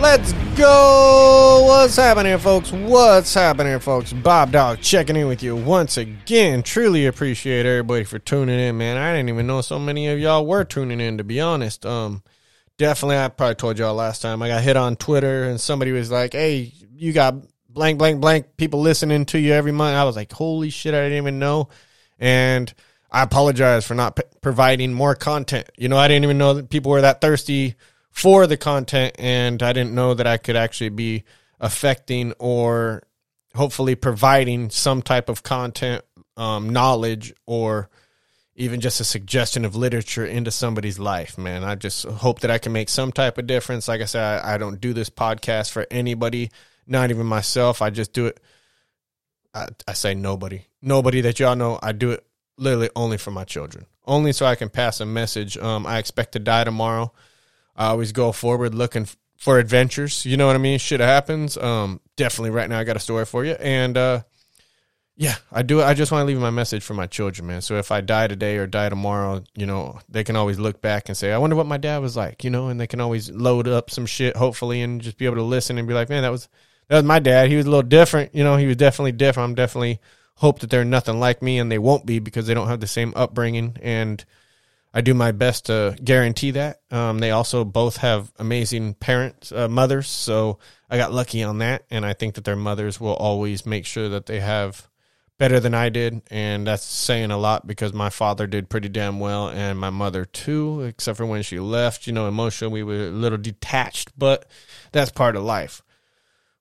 Let's go! What's happening, folks? What's happening, folks? BobDawg checking in with you once again. Truly appreciate everybody for tuning in, man. I didn't even know so many of y'all were tuning in, to be honest. Um, definitely, I probably told y'all last time. I got hit on Twitter, and somebody was like, "Hey, you got blank, blank, blank people listening to you every month." I was like, "Holy shit, I didn't even know." And I apologize for not p- providing more content. You know, I didn't even know that people were that thirsty for the content and I didn't know that I could actually be affecting or hopefully providing some type of content um, knowledge or even just a suggestion of literature into somebody's life man. I just hope that i can make some type of difference. Like i said I, I don't do this podcast for anybody not even myself. I just do it I, I say nobody. Nobody that y'all know. I do it literally only for my children. Only so i can pass a message. Um, i expect to die tomorrow I always go forward looking for adventures. You know what I mean? Shit happens. Um, definitely right now I got a story for you. And uh, yeah, I do. I just want to leave my message for my children, man. So if I die today or die tomorrow, you know, they can always look back and say, "I wonder what my dad was like," you know, and they can always load up some shit, hopefully, and just be able to listen and be like, "Man, that was that was my dad. He was a little different, you know. He was definitely different. I'm definitely hope that they're nothing like me, and they won't be because they don't have the same upbringing and." I do my best to guarantee that. Um, they also both have amazing parents, uh, mothers, so I got lucky on that, and I think that their mothers will always make sure that they have better than I did, and that's saying a lot because my father did pretty damn well, and my mother too, except for when she left. You know, emotionally we were a little detached, but that's part of life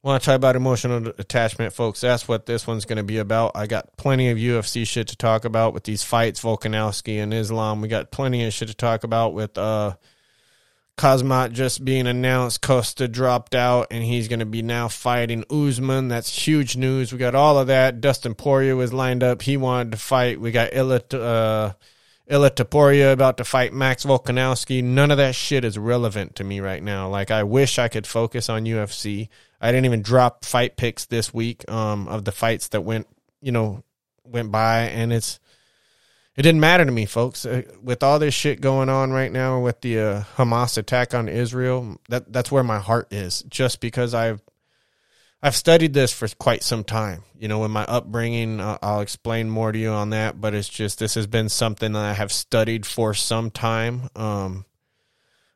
want to talk about emotional attachment, folks, that's what this one's going to be about. I got plenty of UFC shit to talk about with these fights, Volkanovski and Islam. We got plenty of shit to talk about with uh, Khamzat just being announced. Costa dropped out, and he's going to be now fighting Usman. That's huge news. We got all of that. Dustin Poirier was lined up. He wanted to fight. We got Ilia, uh, Ilia Topuria about to fight Max Volkanovski. None of that shit is relevant to me right now. Like, I wish I could focus on UFC I didn't even drop fight picks this week um, of the fights that went, you know, went by, and it's it didn't matter to me, folks. Uh, with all this shit going on right now with the uh, Hamas attack on Israel, that that's where my heart is. Just because I've I've studied this for quite some time. You know, in my upbringing, uh, I'll explain more to you on that. But it's just this has been something that I have studied for some time. Um,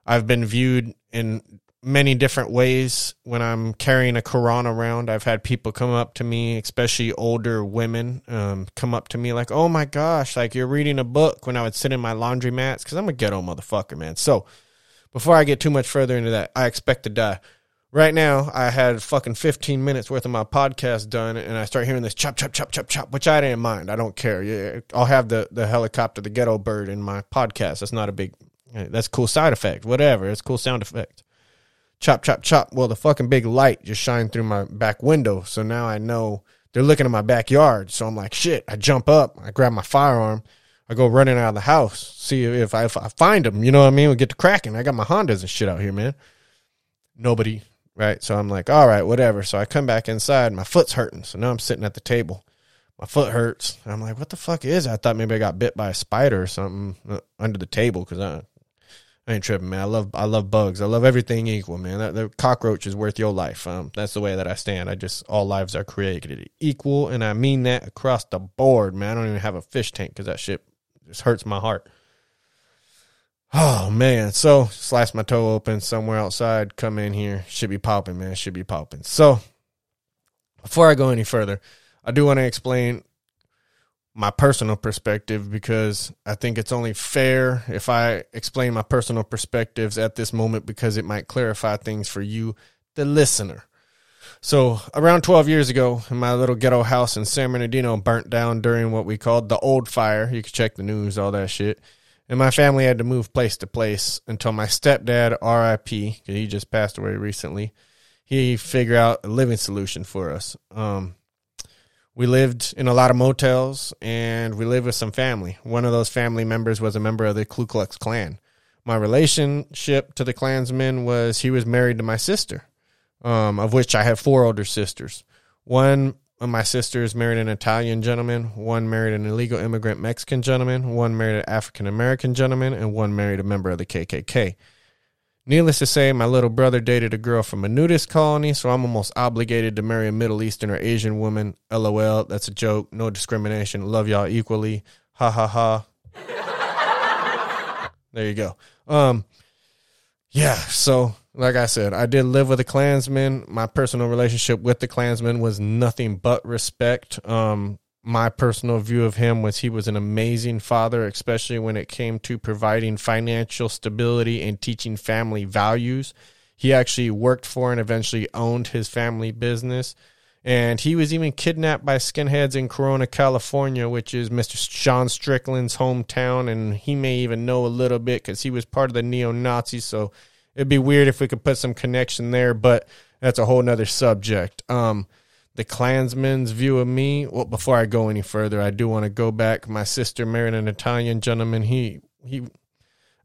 I've been viewed in many different ways when I'm carrying a Quran around. I've had people come up to me, especially older women, um, come up to me like, "Oh my gosh, like you're reading a book." When I would sit in my laundry mats, because I'm a ghetto motherfucker, man. So before I get too much further into that, I expect to die. Right now, I had fucking 15 minutes worth of my podcast done, and I start hearing this chop, chop, chop, chop, chop, which I didn't mind. I don't care. I'll have the the helicopter, the ghetto bird in my podcast. That's not a big. That's cool side effect. Whatever. It's cool sound effect chop, chop, chop. Well, the fucking big light just shined through my back window. So now I know they're looking at my backyard. So I'm like, shit. I jump up. I grab my firearm. I go running out of the house. See if I, if I find them. You know what I mean? We get to cracking. I got my Hondas and shit out here, man. Nobody. Right. So I'm like, all right, whatever. So I come back inside. My foot's hurting. So now I'm sitting at the table. My foot hurts. I'm like, what the fuck is it? I thought maybe I got bit by a spider or something uh, under the table because I I ain't tripping, man. I love I love bugs. I love everything equal, man. That, the cockroach is worth your life. Um, that's the way that I stand. I just all lives are created equal, and I mean that across the board, man. I don't even have a fish tank because that shit just hurts my heart. Oh man, so slice my toe open somewhere outside. Come in here, should be popping, man. Should be popping. So before I go any further, I do want to explain my personal perspective because I think it's only fair if I explain my personal perspectives at this moment because it might clarify things for you, the listener. So, around 12 years ago, my little ghetto house in San Bernardino burnt down during what we called the old fire. You can check the news, all that shit. And my family had to move place to place until my stepdad, RIP, he just passed away recently, he figured out a living solution for us. Um, we lived in a lot of motels and we lived with some family. One of those family members was a member of the Ku Klux Klan. My relationship to the Klansman was he was married to my sister, um, of which I have four older sisters. One of my sisters married an Italian gentleman, one married an illegal immigrant Mexican gentleman, one married an African American gentleman, and one married a member of the KKK. Needless to say, my little brother dated a girl from a nudist colony, so I'm almost obligated to marry a Middle Eastern or Asian woman. LOL, that's a joke. No discrimination. Love y'all equally. Ha ha ha. there you go. Um, yeah, so like I said, I did live with a Klansman. My personal relationship with the Klansman was nothing but respect. Um, my personal view of him was he was an amazing father, especially when it came to providing financial stability and teaching family values. He actually worked for and eventually owned his family business. And he was even kidnapped by skinheads in Corona, California, which is Mr. Sean Strickland's hometown. And he may even know a little bit because he was part of the neo Nazis. So it'd be weird if we could put some connection there, but that's a whole nother subject. Um, the Klansman's view of me. Well, before I go any further, I do want to go back. My sister married an Italian gentleman. He he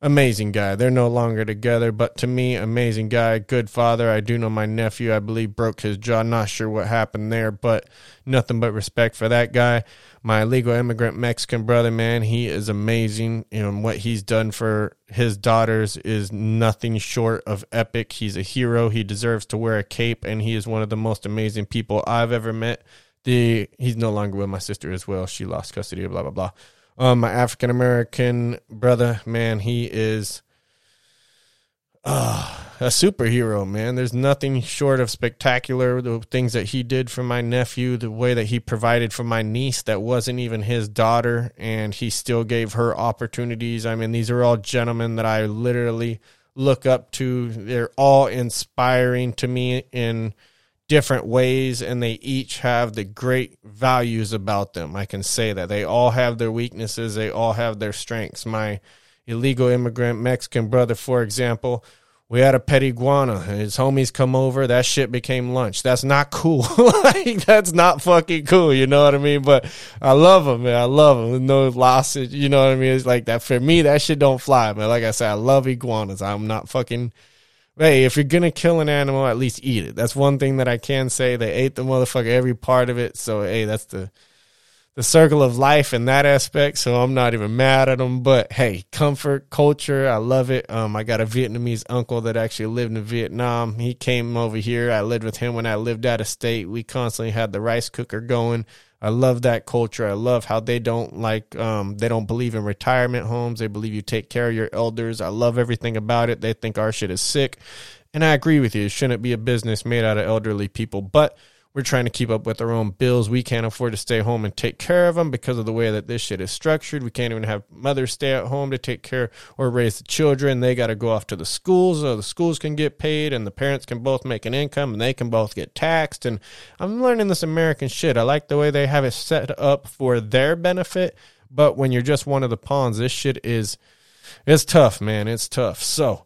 amazing guy. They're no longer together, but to me, amazing guy, good father. I do know my nephew, I believe, broke his jaw. Not sure what happened there, but nothing but respect for that guy. My illegal immigrant Mexican brother, man, he is amazing. You know, what he's done for his daughters is nothing short of epic. He's a hero. He deserves to wear a cape, and he is one of the most amazing people I've ever met. The he's no longer with my sister as well. She lost custody, blah blah blah. Um, my African American brother, man, he is uh, a superhero, man. There's nothing short of spectacular. The things that he did for my nephew, the way that he provided for my niece that wasn't even his daughter, and he still gave her opportunities. I mean, these are all gentlemen that I literally look up to. They're all inspiring to me in different ways and they each have the great values about them. I can say that they all have their weaknesses, they all have their strengths. My illegal immigrant Mexican brother, for example, we had a pet iguana. His homies come over. That shit became lunch. That's not cool. like that's not fucking cool. You know what I mean? But I love him, man. I love him. No losses. You know what I mean? It's like that for me. That shit don't fly, man. Like I said, I love iguanas. I'm not fucking hey, if you're gonna kill an animal, at least eat it. That's one thing that I can say. They ate the motherfucker every part of it. So hey, that's the the circle of life in that aspect. So I'm not even mad at them. But hey, comfort, culture, I love it. Um, I got a Vietnamese uncle that actually lived in Vietnam. He came over here. I lived with him when I lived out of state. We constantly had the rice cooker going. I love that culture. I love how they don't like um they don't believe in retirement homes. They believe you take care of your elders. I love everything about it. They think our shit is sick. And I agree with you. It shouldn't be a business made out of elderly people, but we're trying to keep up with our own bills. We can't afford to stay home and take care of them because of the way that this shit is structured. We can't even have mothers stay at home to take care or raise the children. They got to go off to the schools so the schools can get paid and the parents can both make an income and they can both get taxed. And I'm learning this American shit. I like the way they have it set up for their benefit. But when you're just one of the pawns, this shit is, it's tough, man. It's tough. So,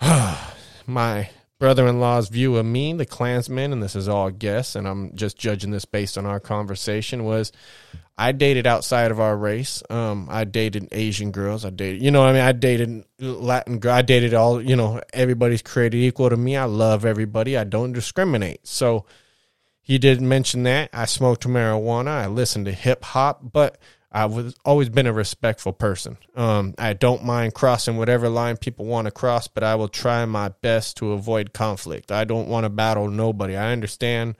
my brother in law's view of me, the Klansman, and this is all a guess, and I'm just judging this based on our conversation, was I dated outside of our race. Um, I dated Asian girls. I dated, you know, I mean, I dated Latin. I dated all, you know, everybody's created equal to me. I love everybody. I don't discriminate. So he didn't mention that. I smoked marijuana. I listened to hip hop, but I've always been a respectful person. Um, I don't mind crossing whatever line people want to cross, but I will try my best to avoid conflict. I don't want to battle nobody. I understand.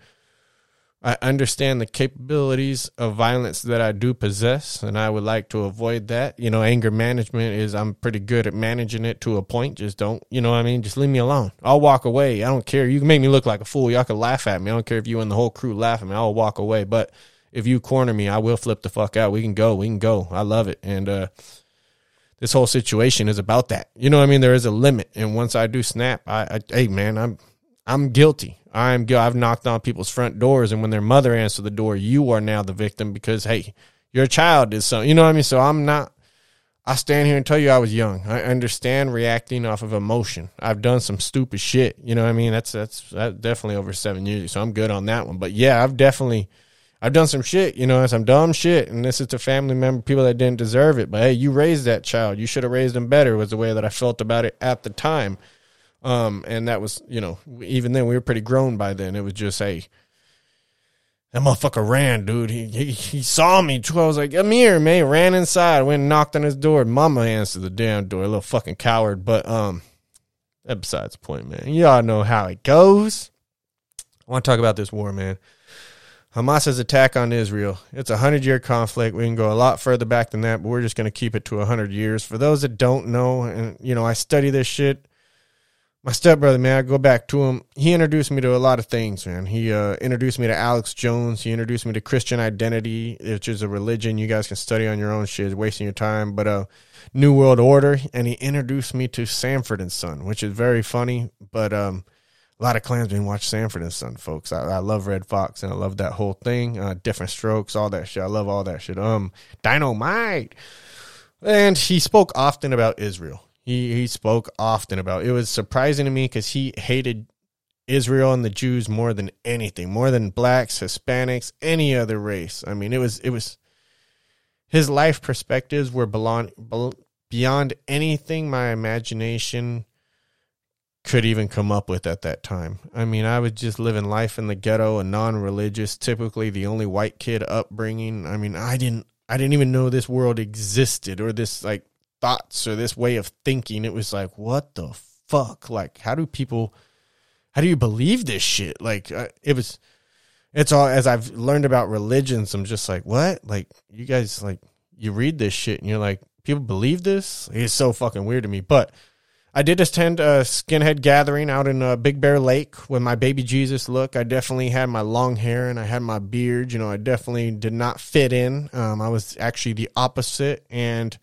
I understand the capabilities of violence that I do possess, and I would like to avoid that. You know, anger management is I'm pretty good at managing it to a point. Just don't, you know what I mean? Just leave me alone. I'll walk away. I don't care. You can make me look like a fool. Y'all can laugh at me. I don't care if you and the whole crew laugh at me. I'll walk away. But if you corner me, I will flip the fuck out. We can go. We can go. I love it. And uh, this whole situation is about that. You know what I mean? There is a limit. And once I do snap, I, I hey man, I'm I'm guilty. I'm I've knocked on people's front doors, and when their mother answered the door, you are now the victim because hey, your child is so. You know what I mean? So I'm not. I stand here and tell you I was young. I understand reacting off of emotion. I've done some stupid shit. You know what I mean? That's that's, that's definitely over seven years, so I'm good on that one. But yeah, I've definitely I've done some shit, you know, some dumb shit, and this is to family member people that didn't deserve it. But hey, you raised that child. You should have raised him better. Was the way that I felt about it at the time. Um, and that was, you know, even then we were pretty grown by then. It was just, hey, that motherfucker ran, dude. He he, he saw me. I was like, I'm here, man. Ran inside, went and knocked on his door. Mama answered the damn door, a little fucking coward. But um, that besides the point, man. Y'all know how it goes. I want to talk about this war, man. Hamas's attack on Israel. It's a hundred year conflict. We can go a lot further back than that, but we're just going to keep it to a hundred years. For those that don't know, and you know, I study this shit my stepbrother, man, I go back to him. He introduced me to a lot of things, man. He uh, introduced me to Alex Jones. He introduced me to Christian identity, which is a religion you guys can study on your own. Shit, wasting your time. But uh, New World Order, and he introduced me to Sanford and Son, which is very funny. But um, a lot of Klansmen watch Sanford and Son, folks. I, I love Redd Foxx and I love that whole thing. Uh, different strokes, all that shit. I love all that shit. Um, Dynamite, and he spoke often about Israel he he spoke often about. It was surprising to me because he hated Israel and the Jews more than anything, more than blacks, Hispanics, any other race. I mean, it was it was his life perspectives were beyond beyond anything my imagination could even come up with at that time. I mean, I was just living life in the ghetto, a non-religious, typically the only white kid upbringing. I mean, I didn't I didn't even know this world existed or this like thoughts or this way of thinking. It was like, what the fuck? Like, how do people, how do you believe this shit? Like, uh, it was, it's all, as I've learned about religions, I'm just like, what? Like, you guys, like, you read this shit and you're like, people believe this? It's so fucking weird to me. But I did attend a skinhead gathering out in uh, Big Bear Lake with my baby Jesus look. I definitely had my long hair and I had my beard. You know, I definitely did not fit in. Um, I was actually the opposite. And,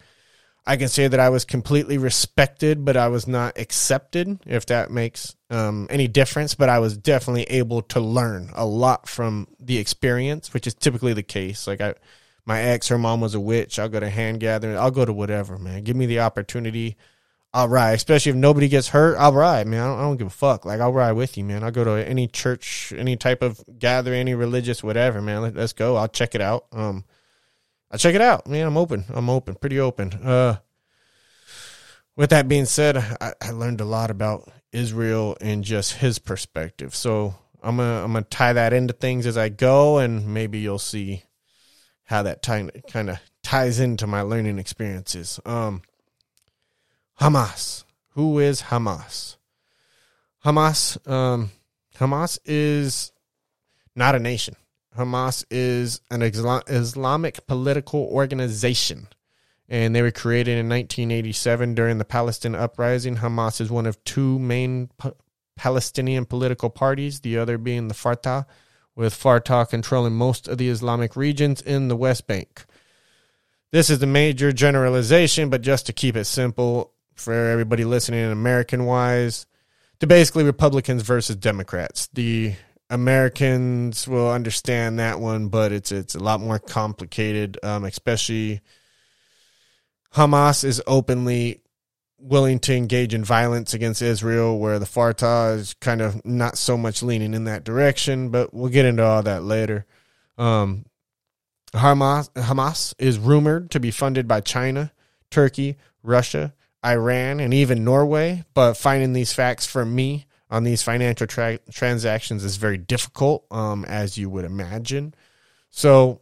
I can say that I was completely respected, but I was not accepted, if that makes um, any difference. But I was definitely able to learn a lot from the experience, which is typically the case. Like I, my ex, her mom was a witch. I'll go to hand gathering. I'll go to whatever, man. Give me the opportunity. I'll ride, especially if nobody gets hurt. I'll ride, man. I don't, I don't give a fuck. Like I'll ride with you, man. I'll go to any church, any type of gathering, any religious, whatever, man. Let, us go. I'll check it out. Um, I'll check it out, man. I'm open. I'm open, pretty open. Uh, with that being said, I, I learned a lot about Israel and just his perspective. So I'm gonna I'm gonna tie that into things as I go, and maybe you'll see how that kind of ties into my learning experiences. Um, Hamas. Who is Hamas? Hamas. Um, Hamas is not a nation. Hamas is an Islamic political organization, and they were created in 1987 during the Palestine uprising. Hamas is one of two main Palestinian political parties, the other being the Fatah, with Fatah controlling most of the Islamic regions in the West Bank. This is the major generalization, but just to keep it simple for everybody listening, American wise, to basically Republicans versus Democrats. The Americans will understand that one, but it's it's a lot more complicated. Um, especially Hamas is openly willing to engage in violence against Israel, where the Fatah is kind of not so much leaning in that direction. But we'll get into all that later. Um, Hamas Hamas is rumored to be funded by China, Turkey, Russia, Iran, and even Norway. But finding these facts for me on these financial tra- transactions is very difficult, um, as you would imagine. So,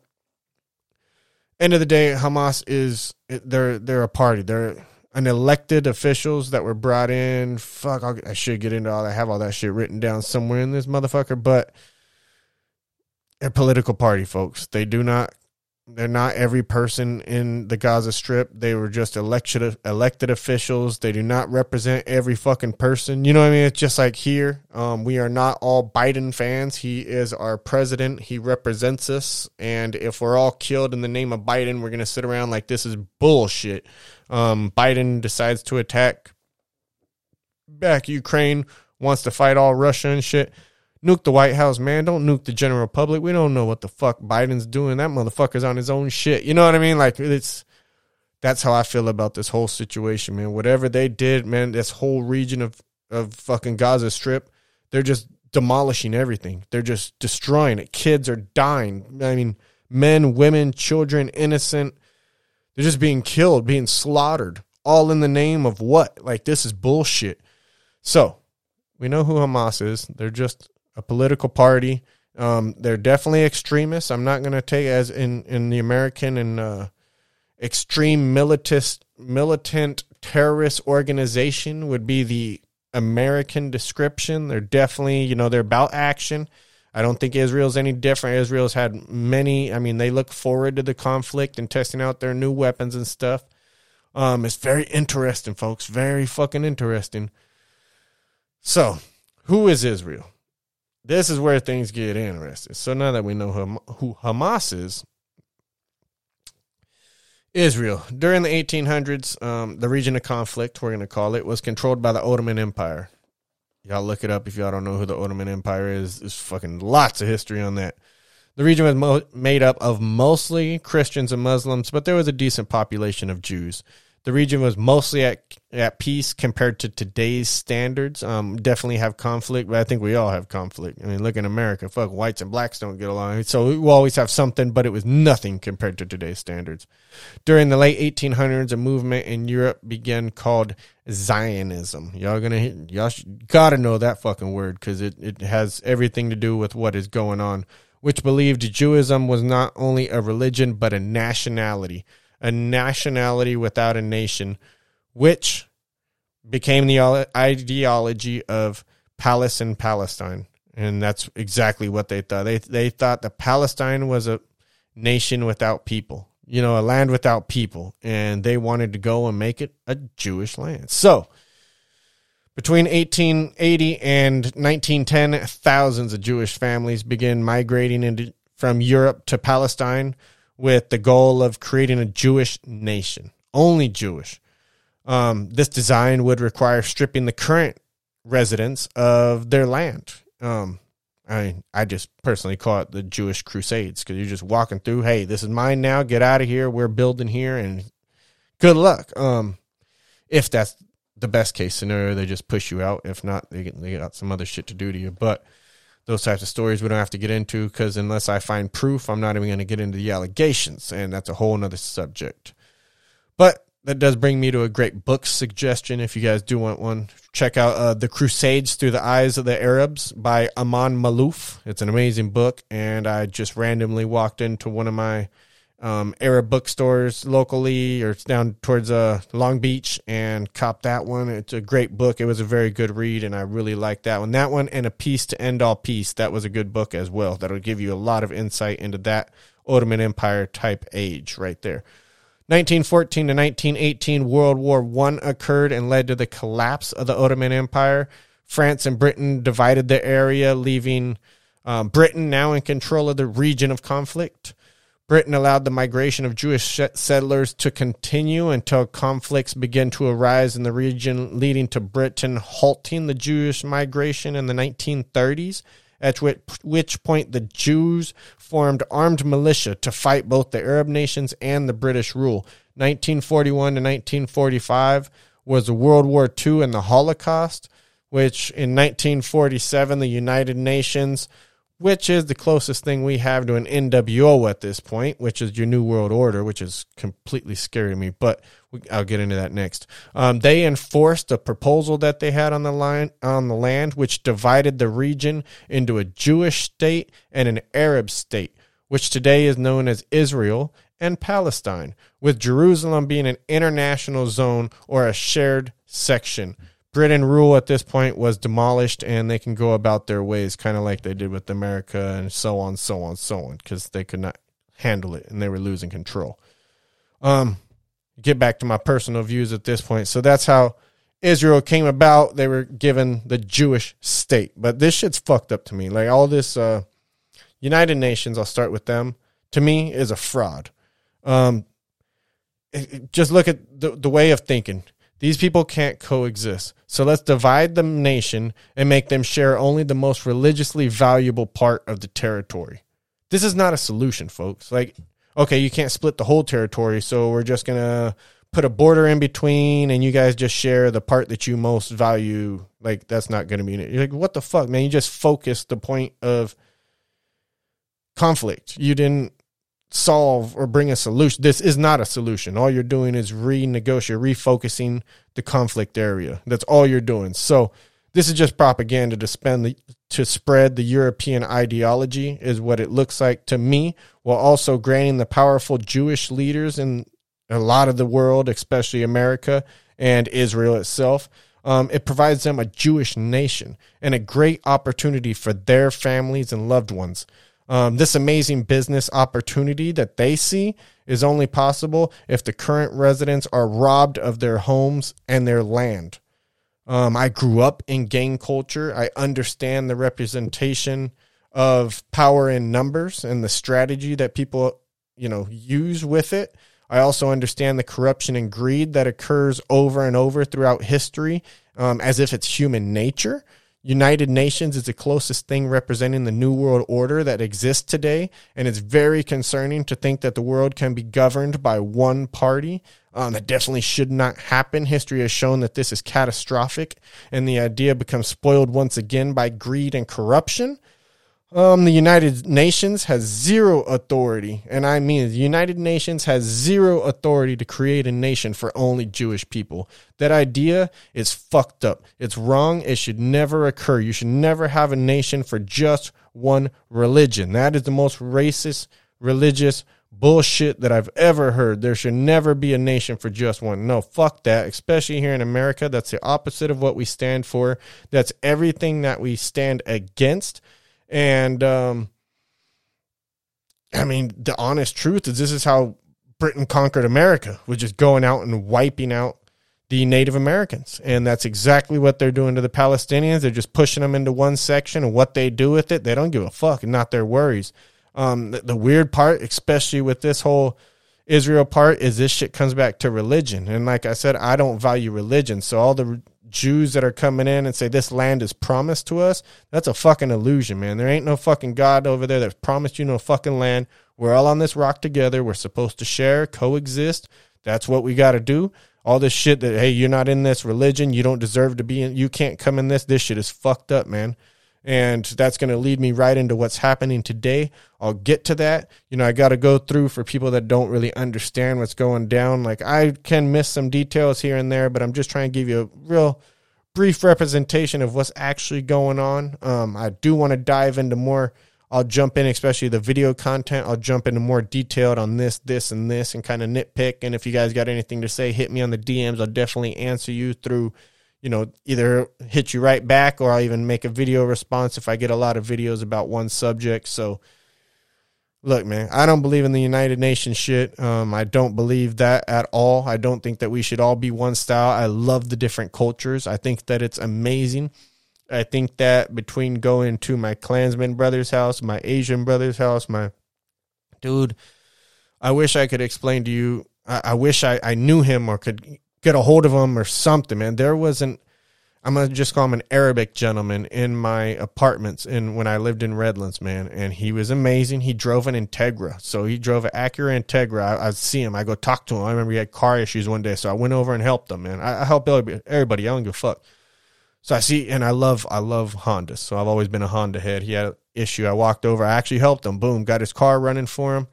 end of the day, Hamas is they're they're a party. They're an elected officials that were brought in. Fuck, I'll, i should get into all. that. I have all that shit written down somewhere in this motherfucker, but a political party, folks. They do not they're not every person in the Gaza Strip. They were just elected elected officials. They do not represent every fucking person. You know what I mean? It's just like here. Um, we are not all Biden fans. He is our president. He represents us. And if we're all killed in the name of Biden, we're gonna sit around like this is bullshit. Um, Biden decides to attack back Ukraine, wants to fight all Russia and shit nuke the White House, man. Don't nuke the general public. We don't know what the fuck Biden's doing. That motherfucker's on his own shit. You know what I mean? Like it's that's how I feel about this whole situation, man. Whatever they did, man, this whole region of of fucking Gaza Strip, they're just demolishing everything. They're just destroying it. Kids are dying. I mean, men, women, children, innocent. They're just being killed, being slaughtered, all in the name of what? Like, this is bullshit. So, we know who Hamas is. They're just a political party. Um, they're definitely extremists. I'm not going to take as in, in the American and uh, extreme militant, militant terrorist organization would be the American description. They're definitely, you know, they're about action. I don't think Israel's any different. Israel's had many, I mean, they look forward to the conflict and testing out their new weapons and stuff. Um, it's very interesting, folks. Very fucking interesting. So, who is Israel? This is where things get interesting. So now that we know who Hamas is, Israel during the 1800s, um, the region of conflict, we're going to call it, was controlled by the Ottoman Empire. Y'all look it up if y'all don't know who the Ottoman Empire is. There's fucking lots of history on that. The region was mo- made up of mostly Christians and Muslims, but there was a decent population of Jews the region was mostly at at peace compared to today's standards. Um, definitely have conflict, but I think we all have conflict. I mean, look in America, fuck, whites and blacks don't get along. So we always have something, but it was nothing compared to today's standards. During the late 1800s, a movement in Europe began called Zionism. Y'all gonna y'all gotta know that fucking word because it it has everything to do with what is going on. Which believed Judaism was not only a religion but a nationality a nationality without a nation, which became the ideology of Palace and Palestine. And that's exactly what they thought. They they thought that Palestine was a nation without people, you know, a land without people, and they wanted to go and make it a Jewish land. So, between 1880 and 1910, thousands of Jewish families began migrating into from Europe to Palestine with the goal of creating a Jewish nation, only Jewish. Um, this design would require stripping the current residents of their land. Um, I I just personally call it the Jewish Crusades because you're just walking through. Hey, this is mine now. Get out of here. We're building here, and good luck. Um, if that's the best case scenario, they just push you out. If not, they get, they got some other shit to do to you. But those types of stories we don't have to get into because unless I find proof, I'm not even going to get into the allegations, and that's a whole nother subject. But that does bring me to a great book suggestion if you guys do want one. Check out uh, The Crusades Through the Eyes of the Arabs by Amin Maalouf. It's an amazing book, and I just randomly walked into one of my um, Arab bookstores locally or it's down towards uh, Long Beach and cop that one. It's a great book. It was a very good read, and I really liked that one. That one and A Peace to End All Peace. That was a good book as well. That'll give you a lot of insight into that Ottoman Empire type age right there. 1914 to 1918, World War One occurred and led to the collapse of the Ottoman Empire. France and Britain divided the area, leaving um, Britain now in control of the region of conflict. Britain allowed the migration of Jewish settlers to continue until conflicts began to arise in the region, leading to Britain halting the Jewish migration in the 1930s, at which point the Jews formed armed militia to fight both the Arab nations and the British rule. 1941 to 1945 was World War II and the Holocaust, which in 1947 the United Nations which is the closest thing we have to an NWO at this point, which is your New World Order, which is completely scary to me. But I'll get into that next. Um, they enforced a proposal that they had on the line on the land, which divided the region into a Jewish state and an Arab state, which today is known as Israel and Palestine, with Jerusalem being an international zone or a shared section. Britain rule at this point was demolished and they can go about their ways, kind of like they did with America and so on, so on, so on, because they could not handle it and they were losing control. Um, get back to my personal views at this point. So that's how Israel came about. They were given the Jewish state, but this shit's fucked up to me. Like all this, uh, United Nations, I'll start with them. To me, is a fraud. Um, just look at the the way of thinking. These people can't coexist. So let's divide the nation and make them share only the most religiously valuable part of the territory. This is not a solution, folks. Like, okay, you can't split the whole territory, so we're just going to put a border in between and you guys just share the part that you most value, like that's not going to be it. you're like what the fuck, man? You just focus the point of conflict. You didn't solve or bring a solution. This is not a solution. All you're doing is renegotiate, refocusing the conflict area. That's all you're doing. So this is just propaganda to spend the to spread the European ideology is what it looks like to me, while also granting the powerful Jewish leaders in a lot of the world, especially America and Israel itself. Um, it provides them a Jewish nation and a great opportunity for their families and loved ones. Um, this amazing business opportunity that they see is only possible if the current residents are robbed of their homes and their land. Um, I grew up in gang culture. I understand the representation of power in numbers and the strategy that people, you know, use with it. I also understand the corruption and greed that occurs over and over throughout history um, as if it's human nature. United Nations is the closest thing representing the New World Order that exists today, and it's very concerning to think that the world can be governed by one party. Um, that definitely should not happen. History has shown that this is catastrophic, and the idea becomes spoiled once again by greed and corruption. Um, the United Nations has zero authority, and I mean the United Nations has zero authority to create a nation for only Jewish people. That idea is fucked up. It's wrong. It should never occur. You should never have a nation for just one religion. That is the most racist, religious bullshit that I've ever heard. There should never be a nation for just one. No, fuck that. Especially here in America, that's the opposite of what we stand for. That's everything that we stand against and um, I mean, the honest truth is this is how Britain conquered America, was just going out and wiping out the Native Americans. And that's exactly what they're doing to the Palestinians. They're just pushing them into one section, and what they do with it, they don't give a fuck, and not their worries. Um, the, the weird part, especially with this whole Israel part, is this shit comes back to religion. And like I said, I don't value religion. So all the Jews that are coming in and say this land is promised to us, that's a fucking illusion, man. There ain't no fucking God over there that's promised you no fucking land. We're all on this rock together. We're supposed to share, coexist. That's what we got to do. All this shit that, hey, you're not in this religion. You don't deserve to be in, you can't come in this. This shit is fucked up, man. And that's going to lead me right into what's happening today. I'll get to that. You know, I got to go through for people that don't really understand what's going down. Like, I can miss some details here and there, but I'm just trying to give you a real brief representation of what's actually going on. Um, I do want to dive into more. I'll jump in, especially the video content. I'll jump into more detailed on this, this, and this, and kind of nitpick. And if you guys got anything to say, hit me on the DMs. I'll definitely answer you through you know, either hit you right back or I'll even make a video response if I get a lot of videos about one subject. So, look, man, I don't believe in the United Nations shit. Um, I don't believe that at all. I don't think that we should all be one style. I love the different cultures. I think that it's amazing. I think that between going to my Klansman brother's house, my Asian brother's house, my dude, I wish I could explain to you. I, wish I, I knew him or could get a hold of him or something, man. There wasn't. I'm gonna just call him an Arabic gentleman in my apartments in when I lived in Redlands, man, and he was amazing. He drove an Integra, so he drove an Acura Integra. I, I see him, I go talk to him. I remember he had car issues one day, so I went over and helped him, man. I, I help everybody. I don't give a fuck. So I see, and I love, I love Honda. So I've always been a Honda head. He had an issue. I walked over. I actually helped him. Boom, got his car running for him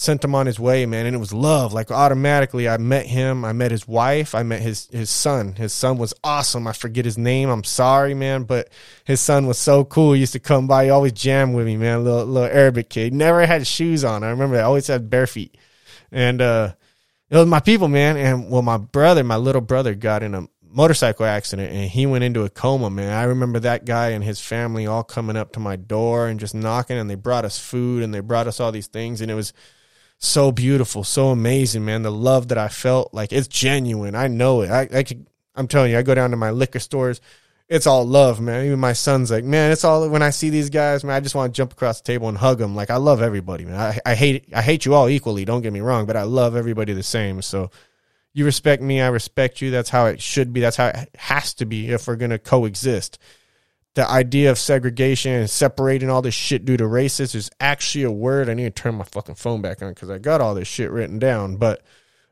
sent him on his way, man. And it was love. Like automatically, I met him. I met his wife. I met his his son. His son was awesome. I forget his name. I'm sorry, man, but his son was so cool. He used to come by. He always jammed with me, man. Little little Arabic kid. Never had shoes on. I remember. I always had bare feet. And uh, it was my people, man. And well, my brother, my little brother, got in a motorcycle accident and he went into a coma, man. I remember that guy and his family all coming up to my door and just knocking and they brought us food and they brought us all these things and it was so beautiful, so amazing, man. The love that I felt, like it's genuine. I know it. I, I could, I'm telling you, I go down to my liquor stores. It's all love, man. Even my son's like, man, it's all when I see these guys, man. I just want to jump across the table and hug them. Like I love everybody, man. I, I hate, I hate you all equally. Don't get me wrong, but I love everybody the same. So you respect me, I respect you. That's how it should be. That's how it has to be if we're gonna coexist the idea of segregation and separating all this shit due to races is actually a word. I need to turn my fucking phone back on because I got all this shit written down. But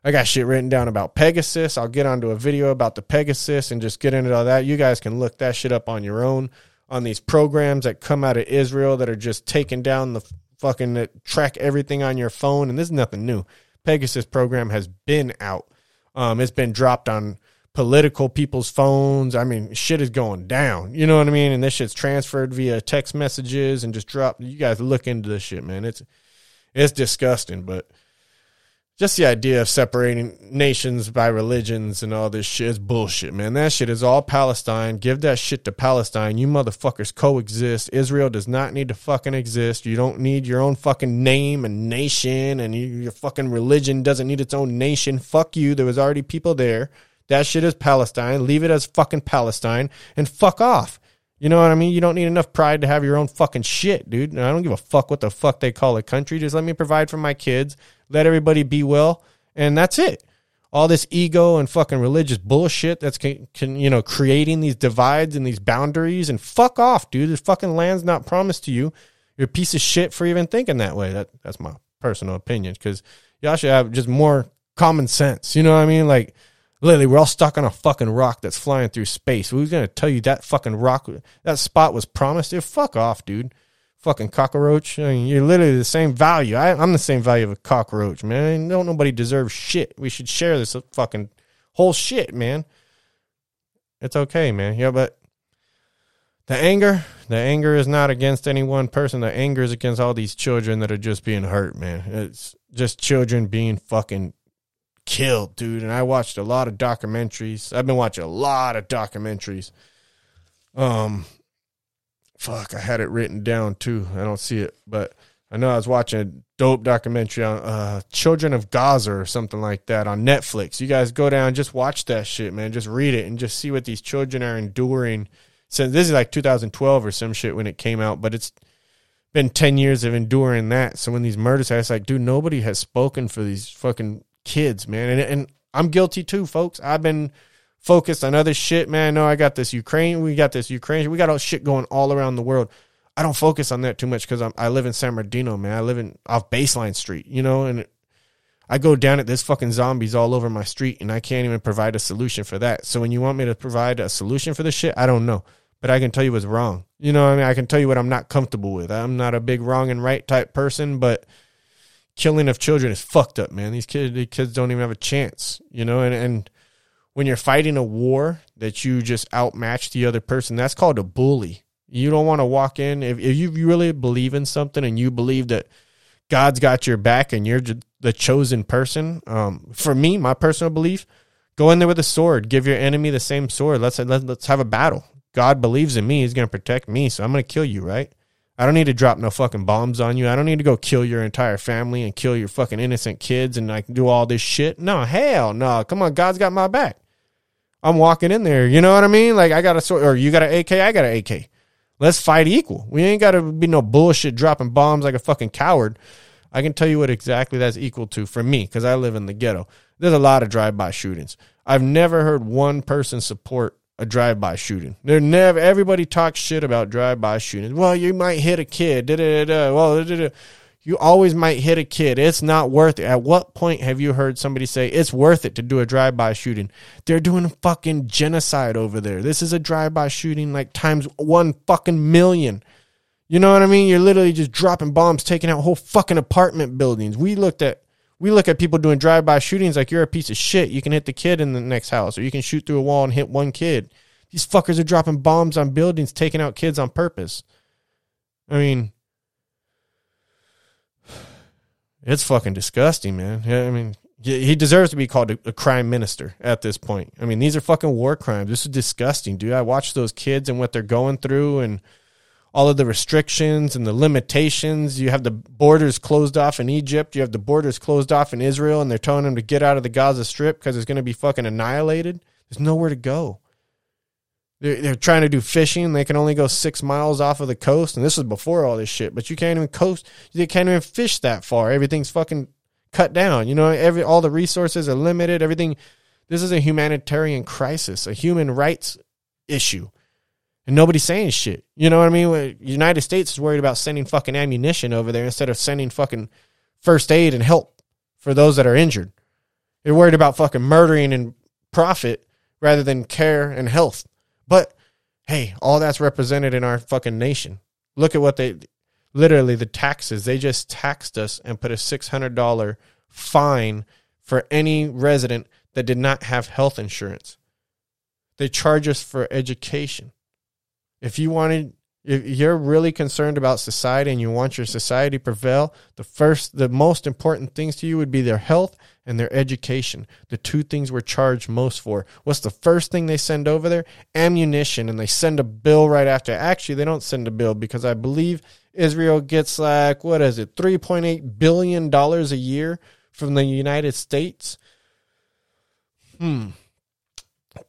I got shit written down about Pegasus. I'll get onto a video about the Pegasus and just get into all that. You guys can look that shit up on your own on these programs that come out of Israel that are just taking down the fucking that track everything on your phone. And this is nothing new. Pegasus program has been out. Um, it's been dropped on political people's phones. I mean, shit is going down. You know what I mean? And this shit's transferred via text messages and just dropped. You guys look into this shit, man. It's it's disgusting, but just the idea of separating nations by religions and all this shit is bullshit, man. That shit is all Palestine. Give that shit to Palestine. You motherfuckers coexist. Israel does not need to fucking exist. You don't need your own fucking name and nation, and your fucking religion doesn't need its own nation. Fuck you. There was already people there. That shit is Palestine. Leave it as fucking Palestine and fuck off. You know what I mean? You don't need enough pride to have your own fucking shit, dude. I don't give a fuck what the fuck they call a country. Just let me provide for my kids let everybody be well, and that's it. All this ego and fucking religious bullshit that's can, can, you know creating these divides and these boundaries and fuck off, dude. This fucking land's not promised to you. You're a piece of shit for even thinking that way. That that's my personal opinion because y'all should have just more common sense. You know what I mean? Like literally, we're all stuck on a fucking rock that's flying through space. Who's gonna tell you that fucking rock that spot was promised? Dude, fuck off, dude fucking cockroach. I mean, you're literally the same value. I, am the same value of a cockroach, man. Don't nobody deserve shit. We should share this fucking whole shit, man. It's okay, man. Yeah, but the anger, the anger is not against any one person. The anger is against all these children that are just being hurt, man. It's just children being fucking killed, dude. And I watched a lot of documentaries. I've been watching a lot of documentaries. Um, fuck, I had it written down too. I don't see it, but I know I was watching a dope documentary on uh, Children of Gaza or something like that on Netflix. You guys go down, just watch that shit, man. Just read it and just see what these children are enduring. Since this is like 2012 or some shit when it came out, but it's been 10 years of enduring that. So when these murders, I was like, dude, nobody has spoken for these fucking kids, man. And, and I'm guilty too, folks. I've been focused on other shit, man. No, I got this Ukraine. We got this Ukraine. We got all shit going all around the world. I don't focus on that too much because I live in San Bernardino, man. I live in off Baseline Street, you know, and I go down at this fucking zombies all over my street, and I can't even provide a solution for that. So when you want me to provide a solution for this shit, I don't know, but I can tell you what's wrong. You know, I mean, I can tell you what I'm not comfortable with. I'm not a big wrong and right type person, but killing of children is fucked up, man. These kids, these kids don't even have a chance, you know, and and when you're fighting a war that you just outmatch the other person, that's called a bully. You don't want to walk in if, if you really believe in something and you believe that God's got your back and you're the chosen person. Um, for me, my personal belief, go in there with a sword. Give your enemy the same sword. Let's let, let's have a battle. God believes in me. He's going to protect me, so I'm going to kill you, right? I don't need to drop no fucking bombs on you. I don't need to go kill your entire family and kill your fucking innocent kids and like do all this shit. No, hell no. Come on, God's got my back. I'm walking in there. You know what I mean? Like I got a sword, or you got an AK, I got an AK. Let's fight equal. We ain't got to be no bullshit dropping bombs like a fucking coward. I can tell you what exactly that's equal to for me because I live in the ghetto. There's a lot of drive-by shootings. I've never heard one person support a drive-by shooting. They're never. Everybody talks shit about drive-by shootings. Well, you might hit a kid. Da, da, da, well, da, da, you always might hit a kid. It's not worth it. At what point have you heard somebody say it's worth it to do a drive-by shooting? They're doing fucking genocide over there. This is a drive-by shooting like times one fucking million. You know what I mean? You're literally just dropping bombs, taking out whole fucking apartment buildings. We looked at we look at people doing drive-by shootings like you're a piece of shit. You can hit the kid in the next house, or you can shoot through a wall and hit one kid. These fuckers are dropping bombs on buildings, taking out kids on purpose. I mean, it's fucking disgusting, man. I mean, he deserves to be called a, crime minister at this point. I mean, these are fucking war crimes. This is disgusting, dude. I watch those kids and what they're going through and all of the restrictions and the limitations. You have the borders closed off in Egypt. You have the borders closed off in Israel, and they're telling them to get out of the Gaza Strip because it's going to be fucking annihilated. There's nowhere to go. They're, they're trying to do fishing. They can only go six miles off of the coast, and this was before all this shit. But you can't even coast. They can't even fish that far. Everything's fucking cut down. You know, every all the resources are limited. Everything. This is a humanitarian crisis, a human rights issue, and nobody's saying shit. You know what I mean? United States is worried about sending fucking ammunition over there instead of sending fucking first aid and help for those that are injured. They're worried about fucking murdering and profit rather than care and health. But hey, all that's represented in our fucking nation. Look at what they literally the taxes. They just taxed us and put a $600 fine for any resident that did not have health insurance. They charge us for education. If you wanted if you're really concerned about society and you want your society to prevail, the first the most important things to you would be their health and their education. The two things we're charged most for. What's the first thing they send over there? Ammunition, and they send a bill right after. Actually, they don't send a bill because I believe Israel gets like what is it, three point eight billion dollars a year from the United States. Hmm.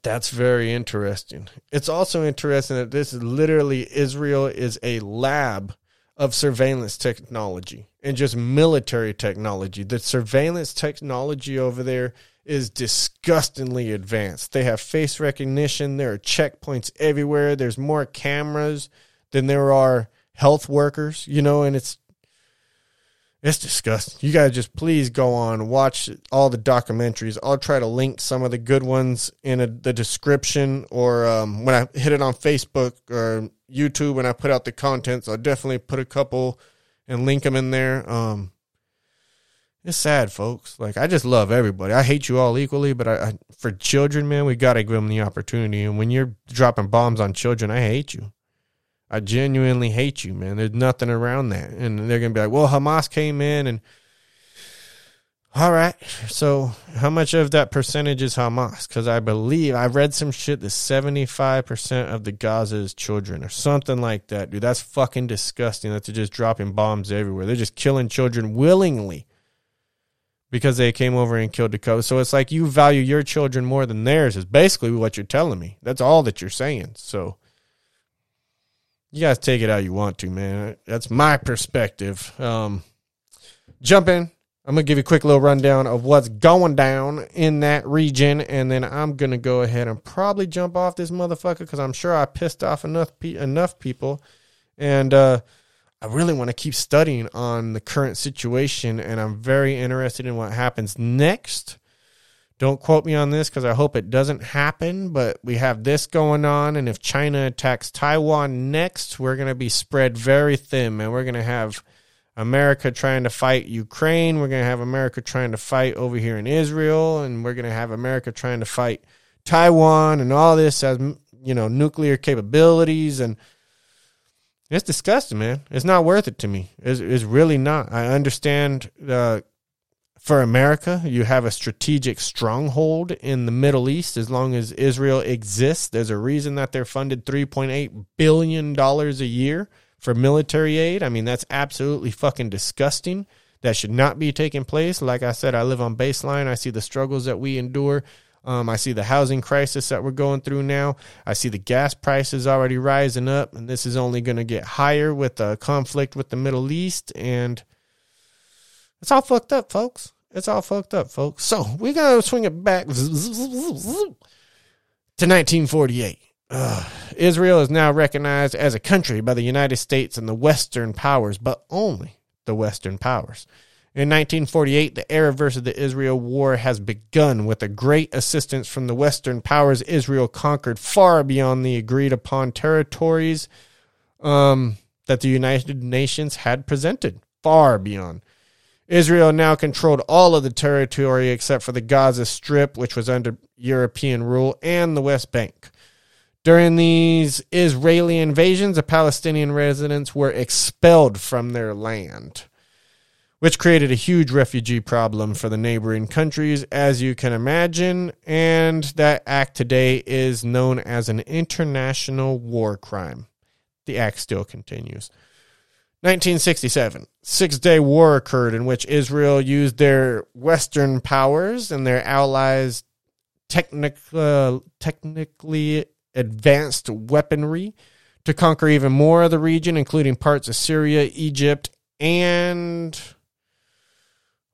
That's very interesting. It's also interesting that this is literally Israel is a lab of surveillance technology and just military technology. The surveillance technology over there is disgustingly advanced. They have face recognition, there are checkpoints everywhere, there's more cameras than there are health workers, you know, and it's it's disgusting. You guys just please go on watch all the documentaries. I'll try to link some of the good ones in a, the description or um, when I hit it on Facebook or YouTube when I put out the contents. I'll definitely put a couple and link them in there. Um, it's sad, folks. Like I just love everybody. I hate you all equally, but I, I for children, man, we gotta give them the opportunity. And when you're dropping bombs on children, I hate you. I genuinely hate you, man. There's nothing around that. And they're going to be like, well, Hamas came in and. All right. So, how much of that percentage is Hamas? Because I believe I read some shit that 75% of the Gaza's children or something like that, dude. That's fucking disgusting that they're just dropping bombs everywhere. They're just killing children willingly because they came over and killed the coast. So, it's like you value your children more than theirs, is basically what you're telling me. That's all that you're saying. So, you guys take it how you want to, man. That's my perspective. Um, jump in. I'm gonna give you a quick little rundown of what's going down in that region, and then I'm gonna go ahead and probably jump off this motherfucker because I'm sure I pissed off enough pe- enough people, and uh, I really want to keep studying on the current situation, and I'm very interested in what happens next. Don't quote me on this because I hope it doesn't happen, but we have this going on. And if China attacks Taiwan next, we're going to be spread very thin, and we're going to have America trying to fight Ukraine. We're going to have America trying to fight over here in Israel, and we're going to have America trying to fight Taiwan, and all this has, you know, nuclear capabilities. And it's disgusting, man. It's not worth it to me. It's, it's really not. I understand uh, for America, you have a strategic stronghold in the Middle East as long as Israel exists. There's a reason that they're funded $3.8 billion a year for military aid. I mean, that's absolutely fucking disgusting. That should not be taking place. Like I said, I live on baseline. I see the struggles that we endure. Um, I see the housing crisis that we're going through now. I see the gas prices already rising up, and this is only going to get higher with the conflict with the Middle East. And it's all fucked up, folks. It's all fucked up, folks. So we gotta swing it back to 1948. Uh, Israel is now recognized as a country by the United States and the Western powers, but only the Western powers. In 1948, the Arab versus the Israel war has begun with a great assistance from the Western powers. Israel conquered far beyond the agreed upon territories um, that the United Nations had presented. Far beyond. Israel now controlled all of the territory except for the Gaza Strip, which was under European rule, and the West Bank. During these Israeli invasions, the Palestinian residents were expelled from their land, which created a huge refugee problem for the neighboring countries, as you can imagine. And that act today is known as an international war crime. The act still continues. 1967, Six Day War occurred in which Israel used their Western powers and their allies' technic- technically advanced weaponry to conquer even more of the region, including parts of Syria, Egypt, and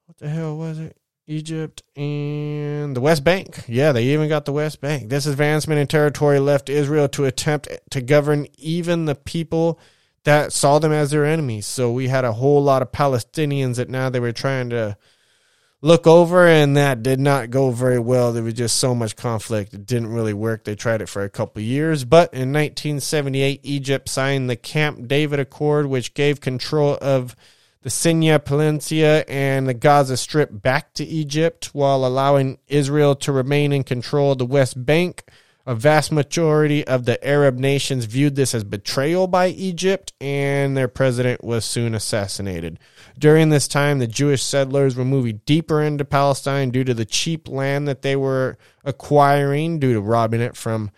what the hell was it? Egypt and the West Bank. Yeah, they even got the West Bank. This advancement in territory left Israel to attempt to govern even the people that saw them as their enemies. So we had a whole lot of Palestinians that now they were trying to look over, and that did not go very well. There was just so much conflict; it didn't really work. They tried it for a couple years, but in 1978, Egypt signed the Camp David Accord, which gave control of the Sinai Peninsula and the Gaza Strip back to Egypt, while allowing Israel to remain in control of the West Bank. A vast majority of the Arab nations viewed this as betrayal by Egypt, and their president was soon assassinated. During this time, the Jewish settlers were moving deeper into Palestine due to the cheap land that they were acquiring due to robbing it from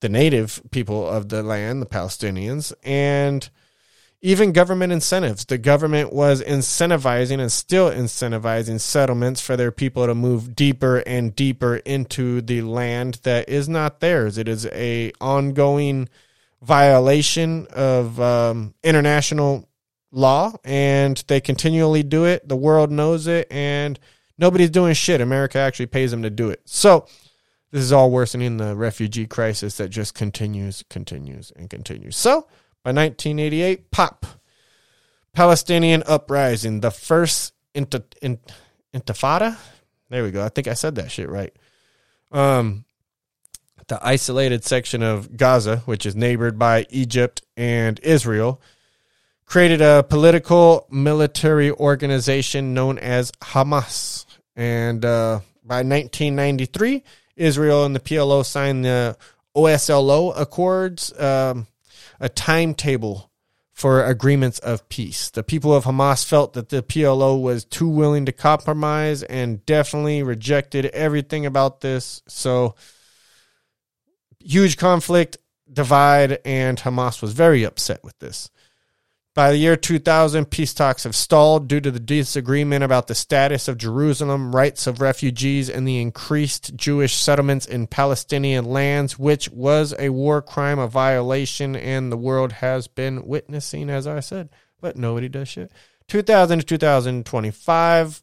the native people of the land, the Palestinians, and even government incentives. The government was incentivizing and still incentivizing settlements for their people to move deeper and deeper into the land that is not theirs. It is a ongoing violation of um, international law, and they continually do it. The world knows it, and nobody's doing shit. America actually pays them to do it. So this is all worsening the refugee crisis that just continues, continues, and continues. So by 1988, pop. Palestinian uprising, the first inti- in- intifada. There we go. I think I said that shit right. Um, the isolated section of Gaza, which is neighbored by Egypt and Israel, created a political military organization known as Hamas. And uh, by 1993, Israel and the PLO signed the OSLO Accords. Um, a timetable for agreements of peace. The people of Hamas felt that the PLO was too willing to compromise and definitely rejected everything about this. So, huge conflict, divide, and Hamas was very upset with this. By the year 2000, peace talks have stalled due to the disagreement about the status of Jerusalem, rights of refugees, and the increased Jewish settlements in Palestinian lands, which was a war crime, a violation, and the world has been witnessing, as I said. But nobody does shit. 2000 to 2025,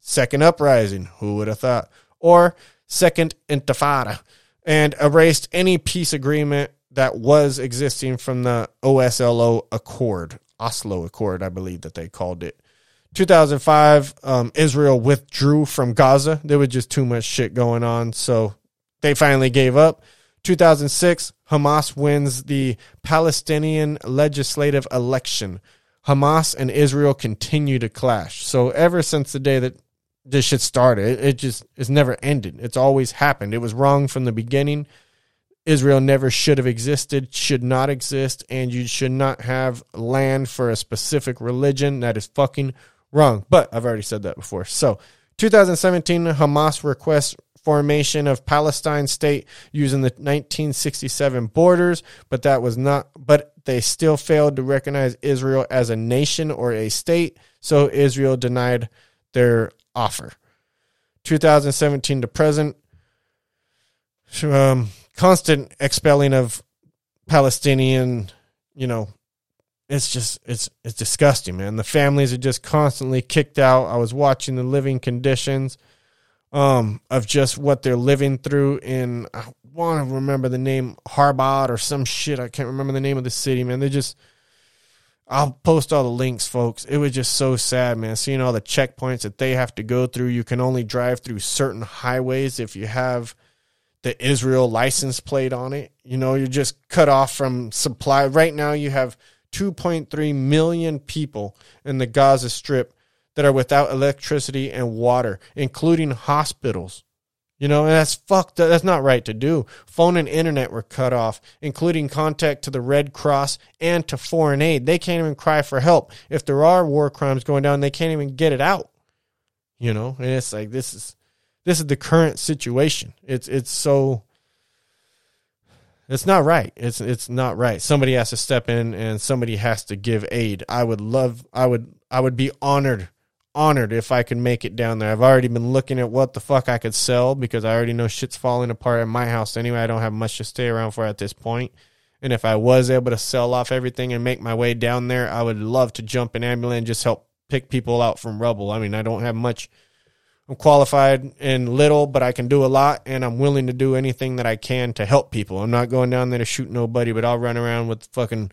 second uprising. Who would have thought? Or second intifada. And erased any peace agreement that was existing from the OSLO Accord, Oslo Accord, I believe that they called it. 2005, um, Israel withdrew from Gaza. There was just too much shit going on, so they finally gave up. 2006, Hamas wins the Palestinian legislative election. Hamas and Israel continue to clash. So ever since the day that this shit started, it, it just it's never ended. It's always happened. It was wrong from the beginning. Israel never should have existed, should not exist, and you should not have land for a specific religion. That is fucking wrong. But I've already said that before. So, 2017, Hamas requests formation of Palestine state using the 1967 borders, but that was not, but they still failed to recognize Israel as a nation or a state. So, Israel denied their offer. 2017 to present, um, constant expelling of Palestinian, you know, it's just it's it's disgusting, man. The families are just constantly kicked out. I was watching the living conditions um of just what they're living through in I want to remember the name Harbad or some shit. I can't remember the name of the city, man. They just I'll post all the links, folks. It was just so sad, man. Seeing all the checkpoints that they have to go through. You can only drive through certain highways if you have the Israel license plate on it. You know, you're just cut off from supply. Right now, you have 2.3 million people in the Gaza Strip that are without electricity and water, including hospitals. You know, and that's fucked. Up. That's not right to do. Phone and internet were cut off, including contact to the Red Cross and to foreign aid. They can't even cry for help. If there are war crimes going down, they can't even get it out. You know, and it's like this is this is the current situation. It's it's so it's not right. It's it's not right. Somebody has to step in and somebody has to give aid. I would love I would I would be honored honored if I could make it down there. I've already been looking at what the fuck I could sell because I already know shit's falling apart at my house anyway. I don't have much to stay around for at this point. And if I was able to sell off everything and make my way down there, I would love to jump an ambulance and just help pick people out from rubble. I mean, I don't have much I'm qualified in little, but I can do a lot, and I'm willing to do anything that I can to help people. I'm not going down there to shoot nobody, but I'll run around with fucking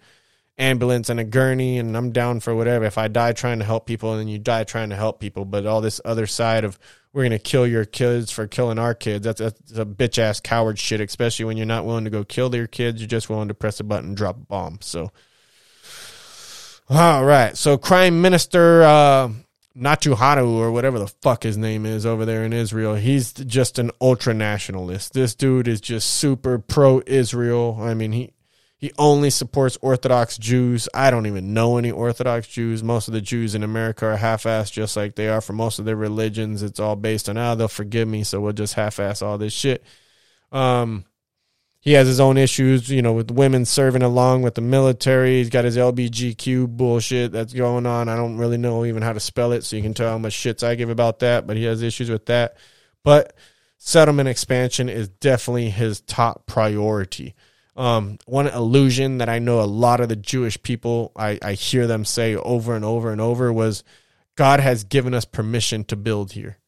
ambulance and a gurney and I'm down for whatever. If I die trying to help people and you die trying to help people, but all this other side of we're gonna kill your kids for killing our kids. That's, that's a bitch ass coward shit, especially when you're not willing to go kill their kids. You're just willing to press a button and drop a bomb. So, all right. So, Prime Minister uh, Netanyahu or whatever the fuck his name is over there in Israel, he's just an ultra nationalist. This dude is just super pro Israel. I mean, he he only supports Orthodox Jews. I don't even know any Orthodox Jews. Most of the Jews in America are half assed just like they are for most of their religions. It's all based on, ah, oh, they'll forgive me, so we'll just half ass all this shit. Um, he has his own issues, you know, with women serving along with the military. He's got his LBGQ bullshit that's going on. I don't really know even how to spell it, so you can tell how much shits I give about that, but he has issues with that. But settlement expansion is definitely his top priority. Um, one illusion that I know a lot of the Jewish people, I, I hear them say over and over and over was God has given us permission to build here.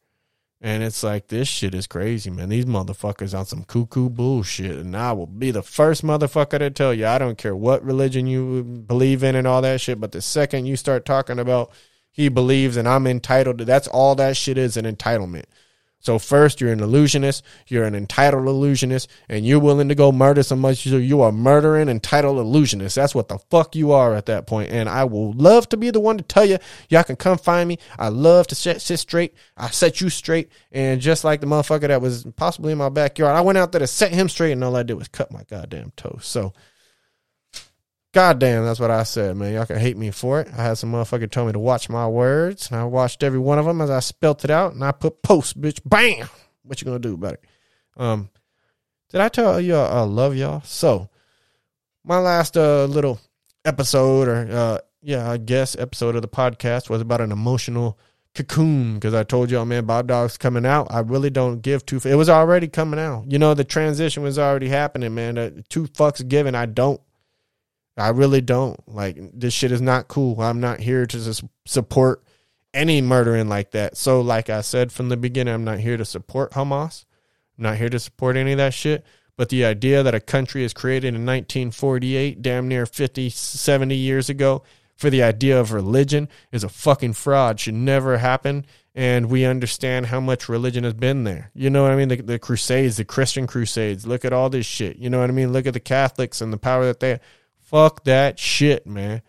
And it's like, this shit is crazy, man. These motherfuckers on some cuckoo bullshit. And I will be the first motherfucker to tell you, I don't care what religion you believe in and all that shit. But the second you start talking about he believes and I'm entitled to, that's all that shit is an entitlement. So first, you're an illusionist, you're an entitled illusionist, and you're willing to go murder somebody. So you are murdering entitled illusionist. That's what the fuck you are at that point. And I will love to be the one to tell you, y'all can come find me. I love to set sit straight. I set you straight. And just like the motherfucker that was possibly in my backyard, I went out there to set him straight, and all I did was cut my goddamn toe. So God damn, that's what I said, man. Y'all can hate me for it. I had some motherfucker tell me to watch my words, and I watched every one of them as I spelt it out, and I put post, bitch. Bam! What you gonna do about it? Um, did I tell you I love y'all? So, my last uh, little episode, or uh, yeah, I guess episode of the podcast was about an emotional cocoon because I told y'all, man, BobDawg's coming out. I really don't give two. It was already coming out. You know, the transition was already happening, man. Uh, two fucks given. I don't I really don't. Like this shit is not cool. I'm not here to support any murdering like that. So like I said from the beginning, I'm not here to support Hamas. I'm not here to support any of that shit. But the idea that a country is created in 1948, damn near 50, 70 years ago, for the idea of religion is a fucking fraud. Should never happen. And we understand how much religion has been there. You know what I mean? The, the Crusades, the Christian Crusades. Look at all this shit. You know what I mean? Look at the Catholics and the power that they Fuck that shit, man.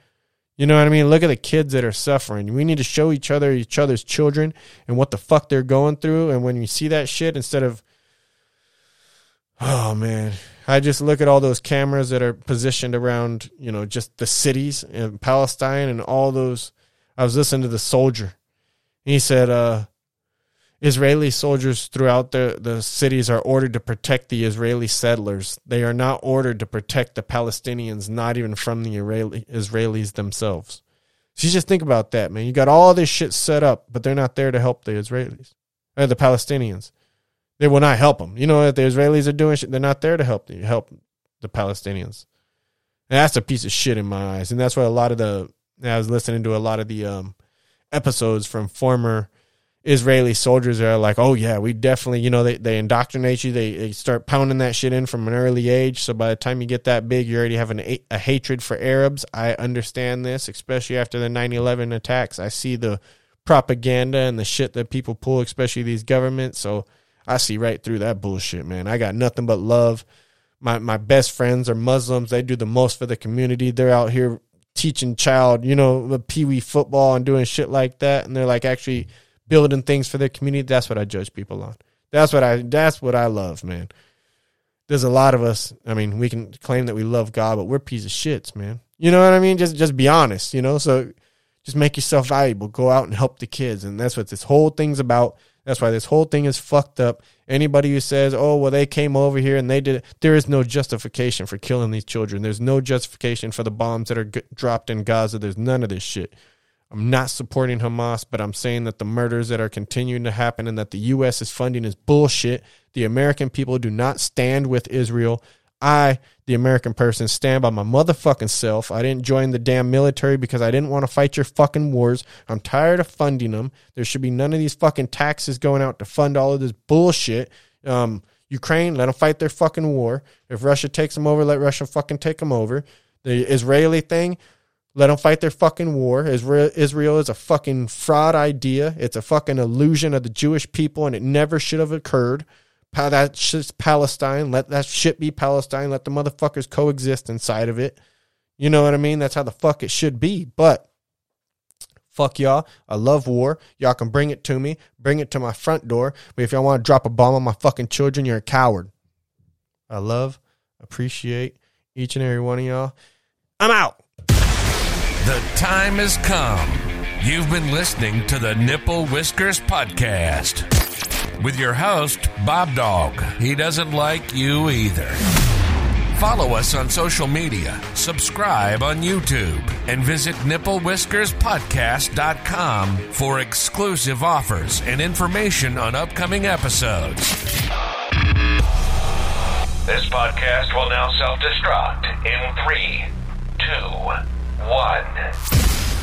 You know what I mean? Look at the kids that are suffering. We need to show each other each other's children and what the fuck they're going through. And when you see that shit, instead of, oh man, I just look at all those cameras that are positioned around, you know, just the cities in Palestine and all those. I was listening to the soldier. He said, uh, Israeli soldiers throughout the, the cities are ordered to protect the Israeli settlers. They are not ordered to protect the Palestinians, not even from the Israeli, Israelis themselves. So you just think about that, man. You got all this shit set up, but they're not there to help the Israelis or the Palestinians. They will not help them. You know what the Israelis are doing? Shit, they're not there to help the, help the Palestinians. And that's a piece of shit in my eyes. And that's why a lot of the I was listening to a lot of the um, episodes from former Israeli soldiers are like, oh yeah, we definitely, you know, they, they indoctrinate you. They, they start pounding that shit in from an early age. So by the time you get that big, you already have an, a hatred for Arabs. I understand this, especially after the 9-11 attacks. I see the propaganda and the shit that people pull, especially these governments. So I see right through that bullshit, man. I got nothing but love. My, my best friends are Muslims. They do the most for the community. They're out here teaching child, you know, pee wee football and doing shit like that. And they're like actually – building things for their community. That's what I judge people on. That's what I that's what I love, man. There's a lot of us. I mean, we can claim that we love God, but we're piece of shits, man. You know what I mean? Just just be honest, you know. So just make yourself valuable. Go out and help the kids, and that's what this whole thing's about. That's why this whole thing is fucked up. Anybody who says, "Oh, well, they came over here and they did," it, there is no justification for killing these children. There's no justification for the bombs that are dropped in Gaza. There's none of this shit. I'm not supporting Hamas, but I'm saying that the murders that are continuing to happen and that the U.S. is funding is bullshit. The American people do not stand with Israel. I, the American person, stand by my motherfucking self. I didn't join the damn military because I didn't want to fight your fucking wars. I'm tired of funding them. There should be none of these fucking taxes going out to fund all of this bullshit. Um, Ukraine, let them fight their fucking war. If Russia takes them over, let Russia fucking take them over. The Israeli thing, let them fight their fucking war. Israel, Israel is a fucking fraud idea. It's a fucking illusion of the Jewish people, and it never should have occurred. That shit's Palestine. Let that shit be Palestine. Let the motherfuckers coexist inside of it. You know what I mean? That's how the fuck it should be. But fuck y'all. I love war. Y'all can bring it to me. Bring it to my front door. But if y'all want to drop a bomb on my fucking children, you're a coward. I love, appreciate each and every one of y'all. I'm out. The time has come. You've been listening to the Nipple Whiskers Podcast with your host, BobDawg. He doesn't like you either. Follow us on social media, subscribe on YouTube, and visit nipplewhiskerspodcast.com for exclusive offers and information on upcoming episodes. This podcast will now self destruct in three, two, one.